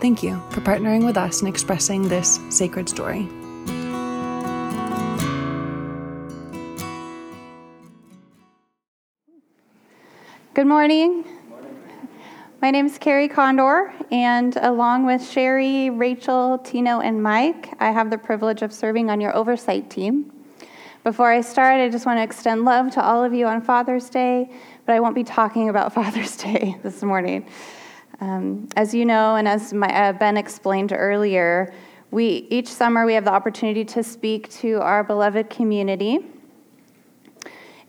Thank you for partnering with us in expressing this sacred story. Good morning. My name is Carrie Kondor, and along with Sherry, Rachel, Tino, and Mike, I have the privilege of serving on your oversight team. Before I start, I just want to extend love to all of you on Father's Day, but I won't be talking about Father's Day this morning. Um, as you know, and as my, uh, Ben explained earlier, we, each summer we have the opportunity to speak to our beloved community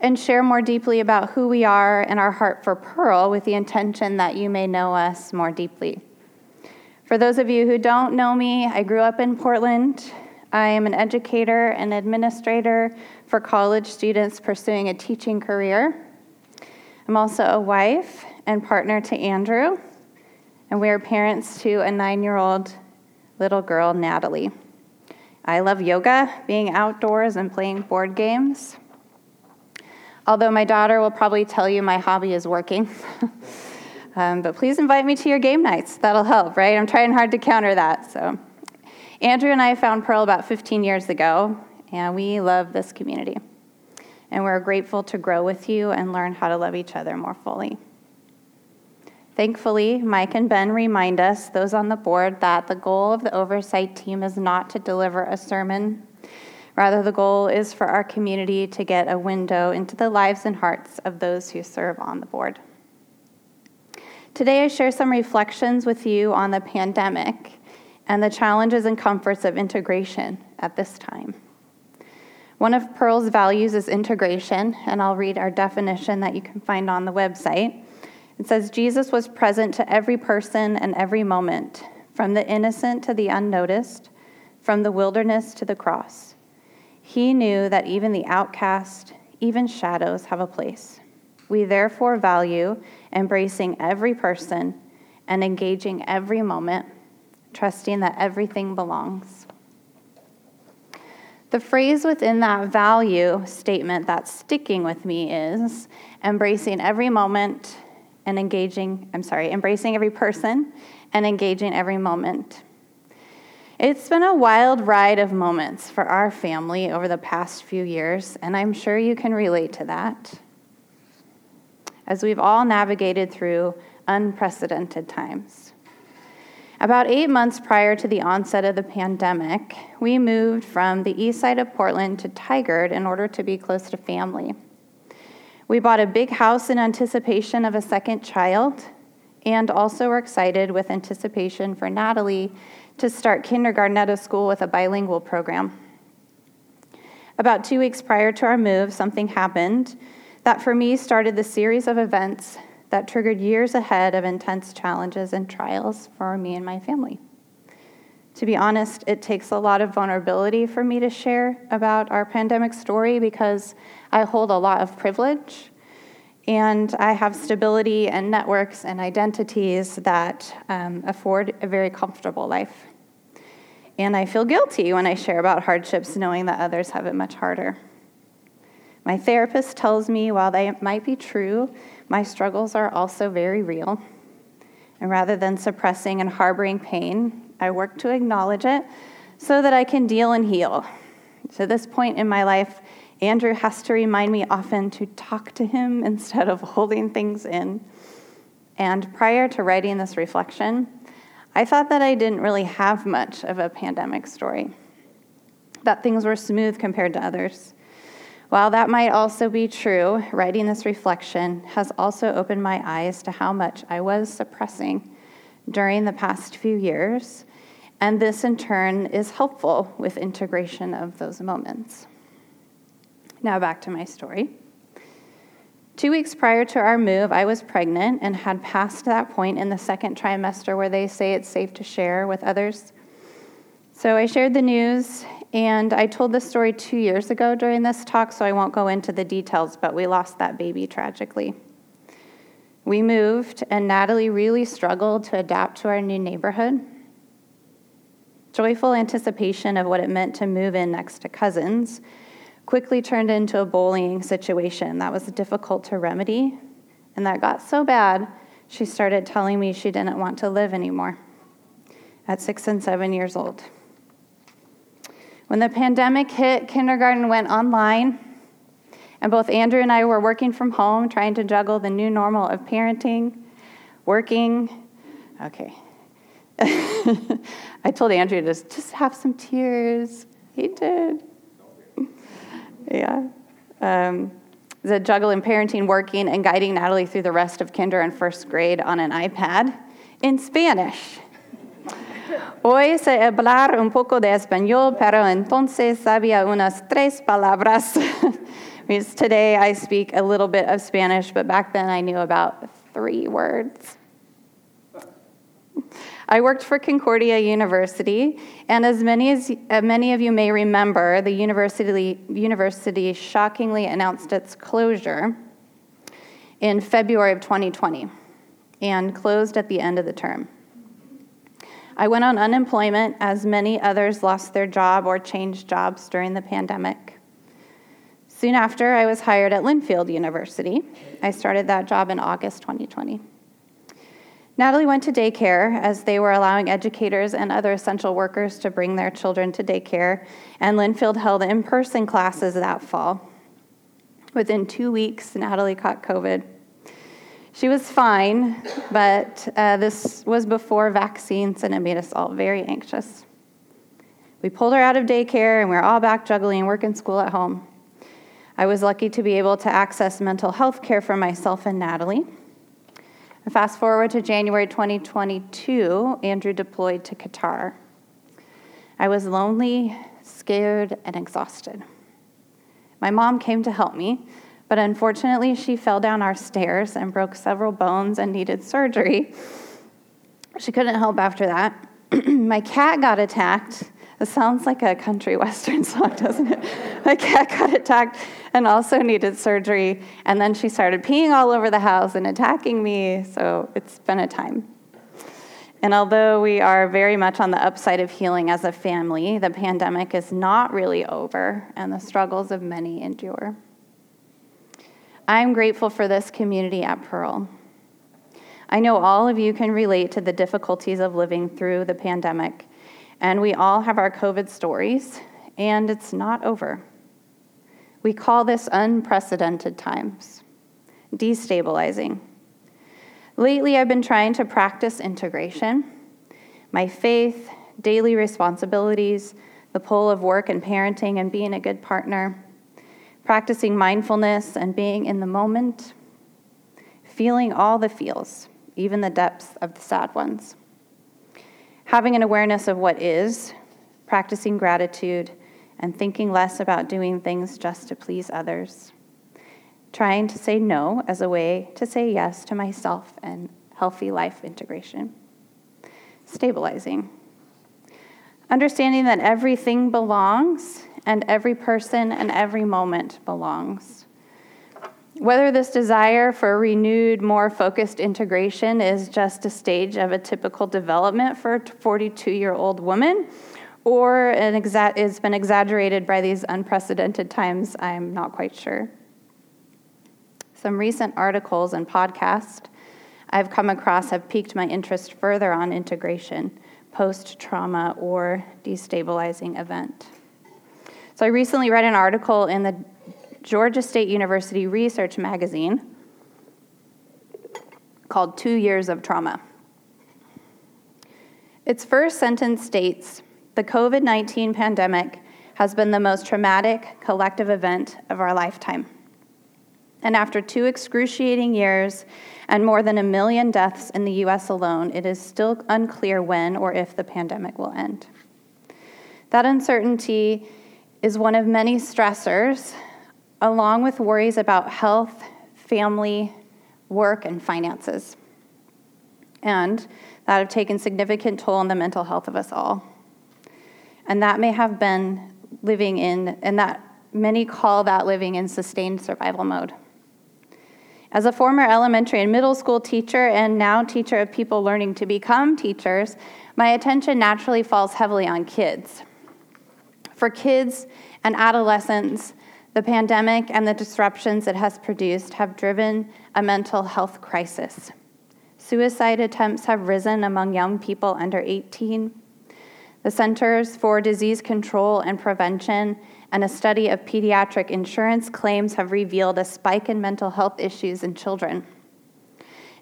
and share more deeply about who we are and our heart for Pearl with the intention that you may know us more deeply. For those of you who don't know me, I grew up in Portland. I am an educator and administrator for college students pursuing a teaching career. I'm also a wife and partner to Andrew and we are parents to a nine year old little girl, Natalie. I love yoga, being outdoors, and playing board games. Although my daughter will probably tell you my hobby is working. um, but please invite me to your game nights. That'll help, right? I'm trying hard to counter that. So, Andrew and I found Pearl about 15 years ago, and we love this community. And we're grateful to grow with you and learn how to love each other more fully. Thankfully, Mike and Ben remind us, those on the board, that the goal of the oversight team is not to deliver a sermon. Rather, the goal is for our community to get a window into the lives and hearts of those who serve on the board. Today, I share some reflections with you on the pandemic and the challenges and comforts of integration at this time. One of Pearl's values is integration, and I'll read our definition that you can find on the website. It says Jesus was present to every person and every moment, from the innocent to the unnoticed, from the wilderness to the cross. He knew that even the outcast, even shadows, have a place. We therefore value embracing every person and engaging every moment, trusting that everything belongs. The phrase within that value statement that's sticking with me is embracing every moment and engaging, I'm sorry, embracing every person and engaging every moment. It's been a wild ride of moments for our family over the past few years, and I'm sure you can relate to that. As we've all navigated through unprecedented times. About eight months prior to the onset of the pandemic, we moved from the east side of Portland to Tigard in order to be close to family. We bought a big house in anticipation of a second child, and also were excited with anticipation for Natalie to start kindergarten at a school with a bilingual program. About two weeks prior to our move, something happened that for me started the series of events that triggered years ahead of intense challenges and trials for me and my family. To be honest, it takes a lot of vulnerability for me to share about our pandemic story because I hold a lot of privilege and I have stability and networks and identities that um, afford a very comfortable life. And I feel guilty when I share about hardships, knowing that others have it much harder. My therapist tells me while they might be true, my struggles are also very real. And rather than suppressing and harboring pain, I work to acknowledge it so that I can deal and heal. To this point in my life, Andrew has to remind me often to talk to him instead of holding things in. And prior to writing this reflection, I thought that I didn't really have much of a pandemic story, that things were smooth compared to others. While that might also be true, writing this reflection has also opened my eyes to how much I was suppressing during the past few years and this, in turn, is helpful with integration of those moments. Now, back to my story. Two weeks prior to our move, I was pregnant and had passed that point in the second trimester where they say it's safe to share with others. So I shared the news, and I told this story two years ago during this talk, so I won't go into the details, but we lost that baby tragically. We moved, and Natalie really struggled to adapt to our new neighborhood. Joyful anticipation of what it meant to move in next to cousins quickly turned into a bullying situation that was difficult to remedy. And that got so bad, she started telling me she didn't want to live anymore at six and seven years old. When the pandemic hit, kindergarten went online, and both Andrew and I were working from home, trying to juggle the new normal of parenting, working. Okay. I told Andrew to just, have some tears. He did yeah. Um, the juggle in parenting, working, and guiding Natalie through the rest of kinder and first grade on an iPad in Spanish. Hoy sé hablar un poco de español, pero entonces sabía unas tres palabras. means today I speak a little bit of Spanish, but back then I knew about three words. I worked for Concordia University, and as many, as, uh, many of you may remember, the university, university shockingly announced its closure in February of 2020 and closed at the end of the term. I went on unemployment as many others lost their job or changed jobs during the pandemic. Soon after, I was hired at Linfield University. I started that job in August 2020. Natalie went to daycare as they were allowing educators and other essential workers to bring their children to daycare, and Linfield held in person classes that fall. Within two weeks, Natalie caught COVID. She was fine, but uh, this was before vaccines, and it made us all very anxious. We pulled her out of daycare, and we were all back juggling work and school at home. I was lucky to be able to access mental health care for myself and Natalie. Fast forward to January 2022, Andrew deployed to Qatar. I was lonely, scared, and exhausted. My mom came to help me, but unfortunately, she fell down our stairs and broke several bones and needed surgery. She couldn't help after that. My cat got attacked it sounds like a country western song, doesn't it? My cat got attacked and also needed surgery, and then she started peeing all over the house and attacking me, so it's been a time. And although we are very much on the upside of healing as a family, the pandemic is not really over, and the struggles of many endure. I'm grateful for this community at Pearl. I know all of you can relate to the difficulties of living through the pandemic and we all have our COVID stories, and it's not over. We call this unprecedented times, destabilizing. Lately, I've been trying to practice integration. My faith, daily responsibilities, the pull of work and parenting and being a good partner, practicing mindfulness and being in the moment, feeling all the feels, even the depths of the sad ones having an awareness of what is, practicing gratitude, and thinking less about doing things just to please others. Trying to say no as a way to say yes to myself and healthy life integration. Stabilizing. Understanding that everything belongs and every person and every moment belongs. Whether this desire for renewed, more focused integration is just a stage of a typical development for a 42 year old woman or exa- it's been exaggerated by these unprecedented times, I'm not quite sure. Some recent articles and podcasts I've come across have piqued my interest further on integration, post trauma, or destabilizing event. So I recently read an article in the Georgia State University Research magazine called Two Years of Trauma. Its first sentence states The COVID 19 pandemic has been the most traumatic collective event of our lifetime. And after two excruciating years and more than a million deaths in the US alone, it is still unclear when or if the pandemic will end. That uncertainty is one of many stressors along with worries about health, family, work, and finances. And that have taken significant toll on the mental health of us all. And that may have been living in, and that many call that living in sustained survival mode. As a former elementary and middle school teacher and now teacher of people learning to become teachers, my attention naturally falls heavily on kids. For kids and adolescents, the pandemic and the disruptions it has produced have driven a mental health crisis. Suicide attempts have risen among young people under 18. The Centers for Disease Control and Prevention and a study of pediatric insurance claims have revealed a spike in mental health issues in children.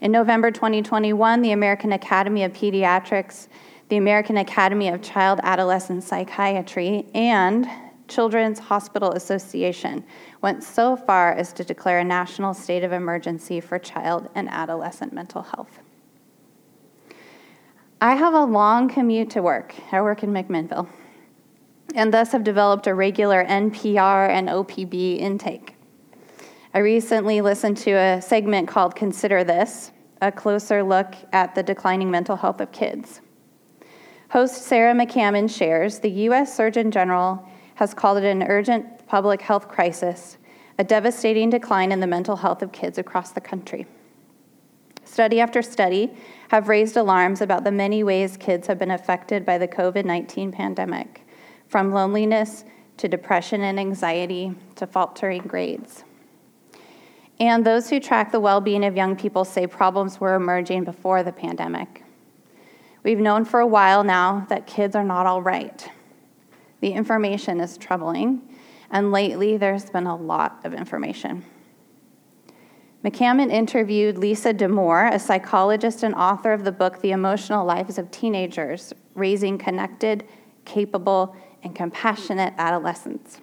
In November 2021, the American Academy of Pediatrics, the American Academy of Child Adolescent Psychiatry, and Children's Hospital Association went so far as to declare a national state of emergency for child and adolescent mental health. I have a long commute to work. I work in McMinnville, and thus have developed a regular NPR and OPB intake. I recently listened to a segment called Consider This, a closer look at the declining mental health of kids. Host Sarah McCammon shares the U.S. Surgeon General has called it an urgent public health crisis, a devastating decline in the mental health of kids across the country. Study after study have raised alarms about the many ways kids have been affected by the COVID 19 pandemic, from loneliness to depression and anxiety to faltering grades. And those who track the well being of young people say problems were emerging before the pandemic. We've known for a while now that kids are not all right. The information is troubling, and lately there's been a lot of information. McCammon interviewed Lisa Damour, a psychologist and author of the book The Emotional Lives of Teenagers Raising Connected, Capable, and Compassionate Adolescents.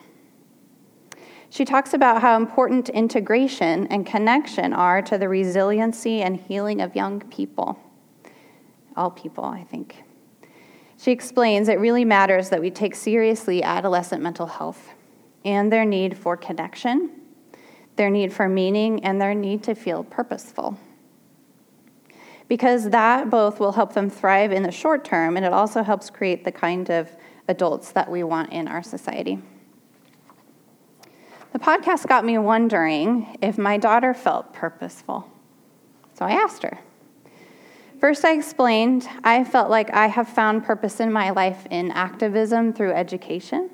She talks about how important integration and connection are to the resiliency and healing of young people. All people, I think. She explains it really matters that we take seriously adolescent mental health and their need for connection, their need for meaning, and their need to feel purposeful. Because that both will help them thrive in the short term and it also helps create the kind of adults that we want in our society. The podcast got me wondering if my daughter felt purposeful. So I asked her. First, I explained I felt like I have found purpose in my life in activism through education.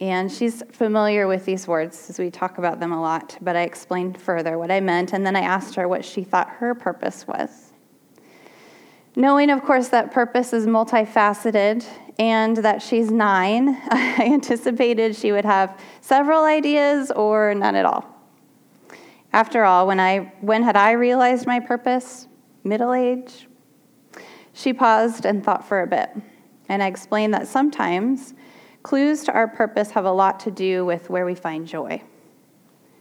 And she's familiar with these words as we talk about them a lot, but I explained further what I meant, and then I asked her what she thought her purpose was. Knowing, of course, that purpose is multifaceted and that she's nine, I anticipated she would have several ideas or none at all. After all, when, I, when had I realized my purpose? Middle age? She paused and thought for a bit, and I explained that sometimes clues to our purpose have a lot to do with where we find joy.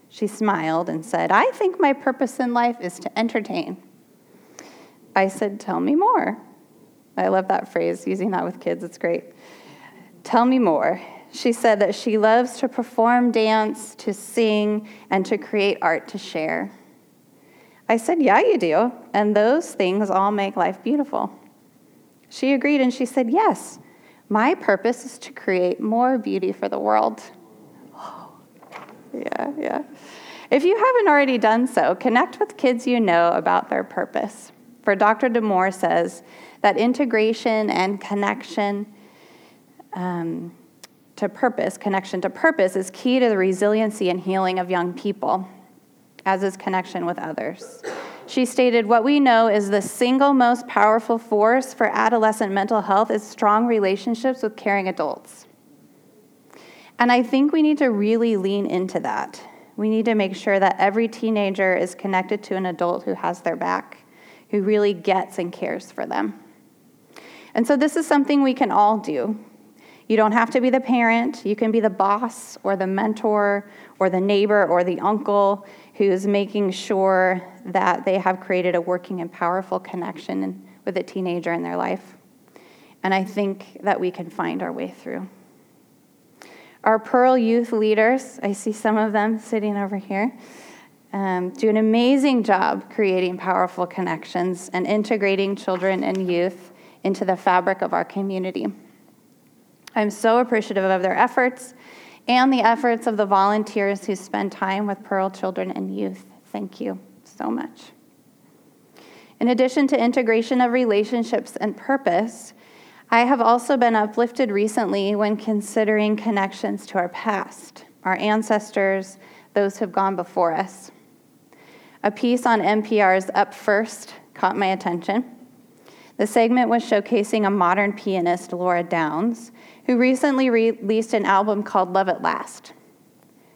She smiled and said, I think my purpose in life is to entertain. I said, Tell me more. I love that phrase, using that with kids, it's great. Tell me more. She said that she loves to perform dance, to sing, and to create art to share. I said, Yeah, you do. And those things all make life beautiful. She agreed and she said, Yes, my purpose is to create more beauty for the world. Yeah, yeah. If you haven't already done so, connect with kids you know about their purpose. For Dr. Damour says that integration and connection um, to purpose, connection to purpose, is key to the resiliency and healing of young people as is connection with others. She stated, What we know is the single most powerful force for adolescent mental health is strong relationships with caring adults. And I think we need to really lean into that. We need to make sure that every teenager is connected to an adult who has their back, who really gets and cares for them. And so, this is something we can all do. You don't have to be the parent, you can be the boss or the mentor or the neighbor or the uncle who's making sure that they have created a working and powerful connection with a teenager in their life. And I think that we can find our way through. Our Pearl youth leaders, I see some of them sitting over here. um, do an amazing job creating powerful connections and integrating children and youth into the fabric of our community. I'm so appreciative of their efforts and the efforts of the volunteers who spend time with Pearl children and youth. Thank you so much. In addition to integration of relationships and purpose, I have also been uplifted recently when considering connections to our past, our ancestors, those who have gone before us. A piece on NPR's Up First caught my attention. The segment was showcasing a modern pianist, Lara Downes, who recently released an album called Love at Last.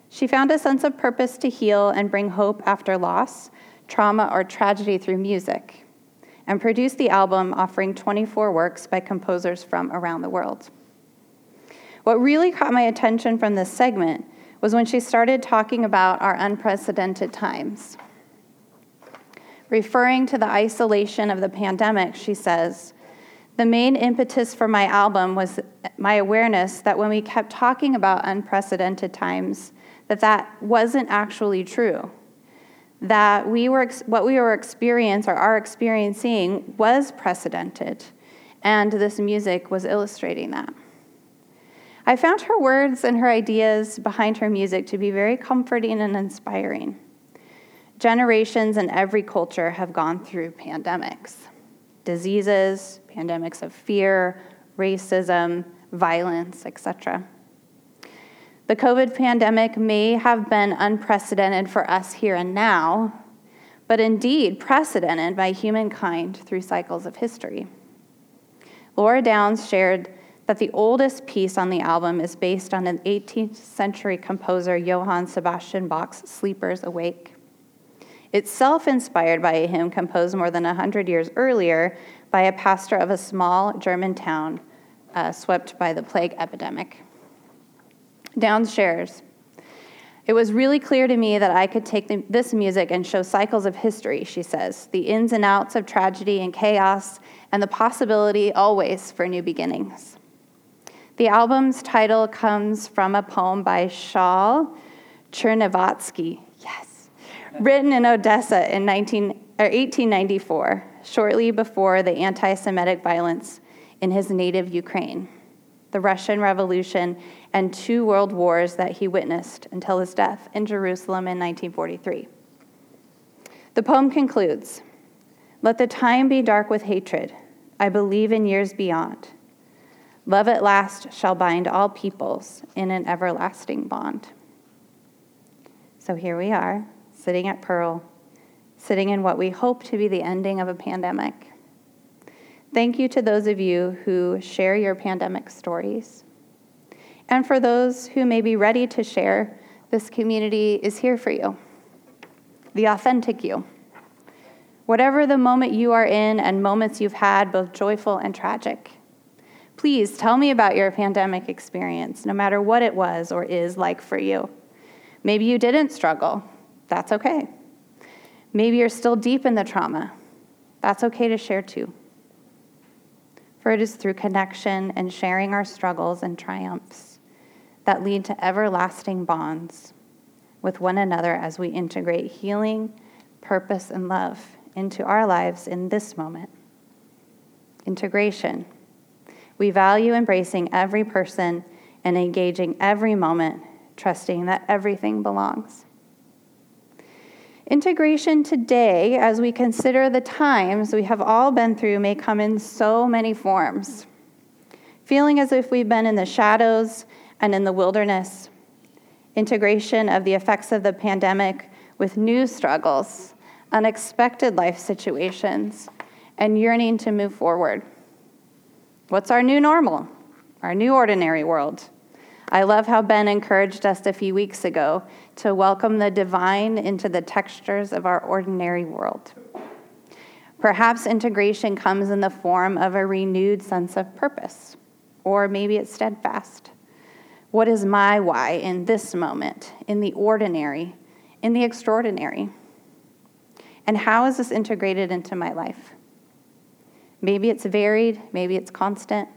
She found a sense of purpose to heal and bring hope after loss, trauma, or tragedy through music, and produced the album offering 24 works by composers from around the world. What really caught my attention from this segment was when she started talking about our unprecedented times. Referring to the isolation of the pandemic, she says, the main impetus for my album was my awareness that when we kept talking about unprecedented times, that that wasn't actually true. That we were, what we were experiencing or are experiencing was precedented, and this music was illustrating that. I found her words and her ideas behind her music to be very comforting and inspiring. Generations in every culture have gone through pandemics, diseases, pandemics of fear, racism, violence, etc. The COVID pandemic may have been unprecedented for us here and now, but indeed precedented by humankind through cycles of history. Lara Downes shared that the oldest piece on the album is based on an 18th century composer Johann Sebastian Bach's Sleepers Awake itself inspired by a hymn composed more than 100 years earlier by a pastor of a small German town uh, swept by the plague epidemic. Downes shares, it was really clear to me that I could take the, this music and show cycles of history, she says, the ins and outs of tragedy and chaos, and the possibility always for new beginnings. The album's title comes from a poem by Shaul Tchernichovsky, yes, written in Odessa in 19, 1894, shortly before the anti Semitic violence in his native Ukraine, the Russian Revolution, and two world wars that he witnessed until his death in Jerusalem in 1943. The poem concludes Let the time be dark with hatred. I believe in years beyond. Love at last shall bind all peoples in an everlasting bond. So here we are, sitting at Pearl, sitting in what we hope to be the ending of a pandemic. Thank you to those of you who share your pandemic stories. And for those who may be ready to share, this community is here for you, the authentic you. Whatever the moment you are in and moments you've had, both joyful and tragic, please tell me about your pandemic experience, no matter what it was or is like for you. Maybe you didn't struggle. That's okay. Maybe you're still deep in the trauma. That's okay to share too. For it is through connection and sharing our struggles and triumphs that lead to everlasting bonds with one another as we integrate healing, purpose, and love into our lives in this moment. Integration. We value embracing every person and engaging every moment, trusting that everything belongs. Integration today, as we consider the times we have all been through, may come in so many forms. Feeling as if we've been in the shadows and in the wilderness. Integration of the effects of the pandemic with new struggles, unexpected life situations, and yearning to move forward. What's our new normal? Our new ordinary world? I love how Ben encouraged us a few weeks ago to welcome the divine into the textures of our ordinary world. Perhaps integration comes in the form of a renewed sense of purpose, or maybe it's steadfast. What is my why in this moment, in the ordinary, in the extraordinary? And how is this integrated into my life? Maybe it's varied, maybe it's constant.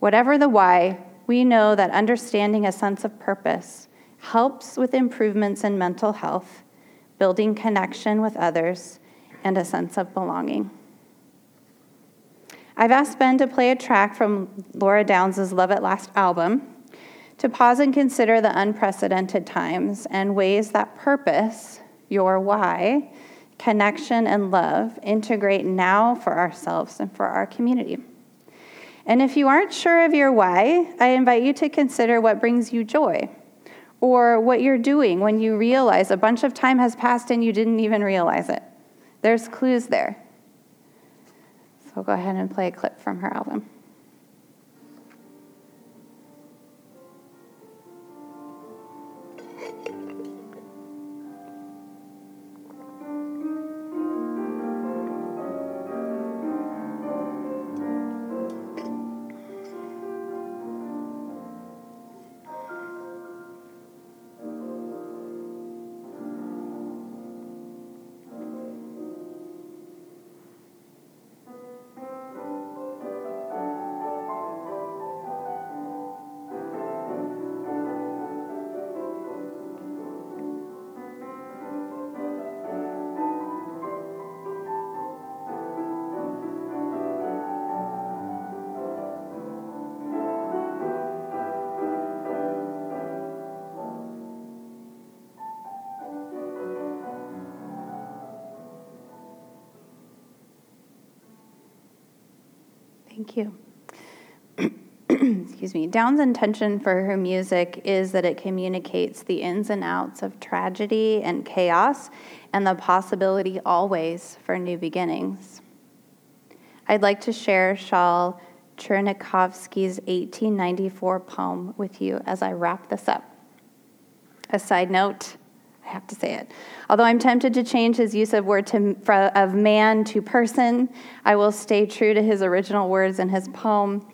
Whatever the why, we know that understanding a sense of purpose helps with improvements in mental health, building connection with others, and a sense of belonging. I've asked Ben to play a track from Lara Downes' Love at Last album to pause and consider the unprecedented times and ways that purpose, your why, connection, and love integrate now for ourselves and for our community. And if you aren't sure of your why, I invite you to consider what brings you joy or what you're doing when you realize a bunch of time has passed and you didn't even realize it. There's clues there. So go ahead and play a clip from her album. Thank you. Excuse me. Downes's intention for her music is that it communicates the ins and outs of tragedy and chaos and the possibility always for new beginnings. I'd like to share Shaul Tchernichovsky's 1894 poem with you as I wrap this up. A side note I have to say it. Although I'm tempted to change his use of word to, of man to person, I will stay true to his original words in his poem.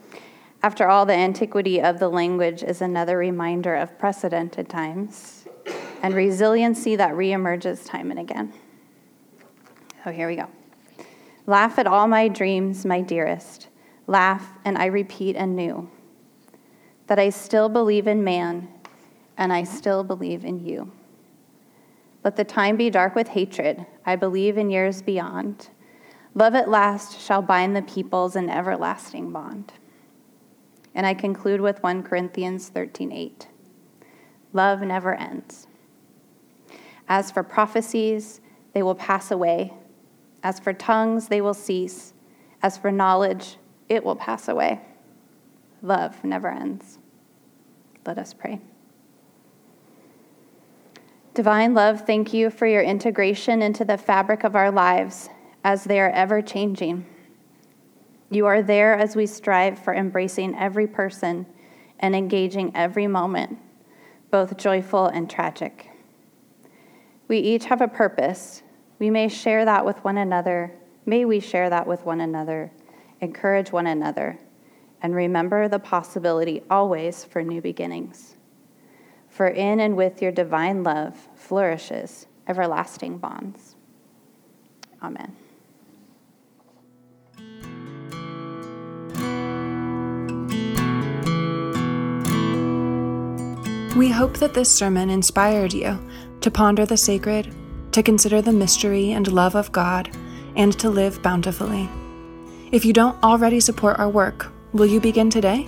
After all, the antiquity of the language is another reminder of precedented times and resiliency that reemerges time and again. So here we go. Laugh at all my dreams, my dearest. Laugh, and I repeat anew that I still believe in man and I still believe in you. Let the time be dark with hatred. I believe in years beyond. Love at last shall bind the peoples in everlasting bond. And I conclude with 1 Corinthians 13:8. Love never ends. As for prophecies, they will pass away. As for tongues, they will cease. As for knowledge, it will pass away. Love never ends. Let us pray. Divine love, thank you for your integration into the fabric of our lives as they are ever changing. You are there as we strive for embracing every person and engaging every moment, both joyful and tragic. We each have a purpose. We may share that with one another. May we share that with one another, encourage one another, and remember the possibility always for new beginnings for in and with your divine love flourishes everlasting bonds. Amen. We hope that this sermon inspired you to ponder the sacred, to consider the mystery and love of God, and to live bountifully. If you don't already support our work, will you begin today?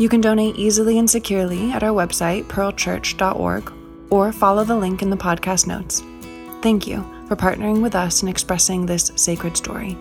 You can donate easily and securely at our website, pearlchurch.org, or follow the link in the podcast notes. Thank you for partnering with us in expressing this sacred story.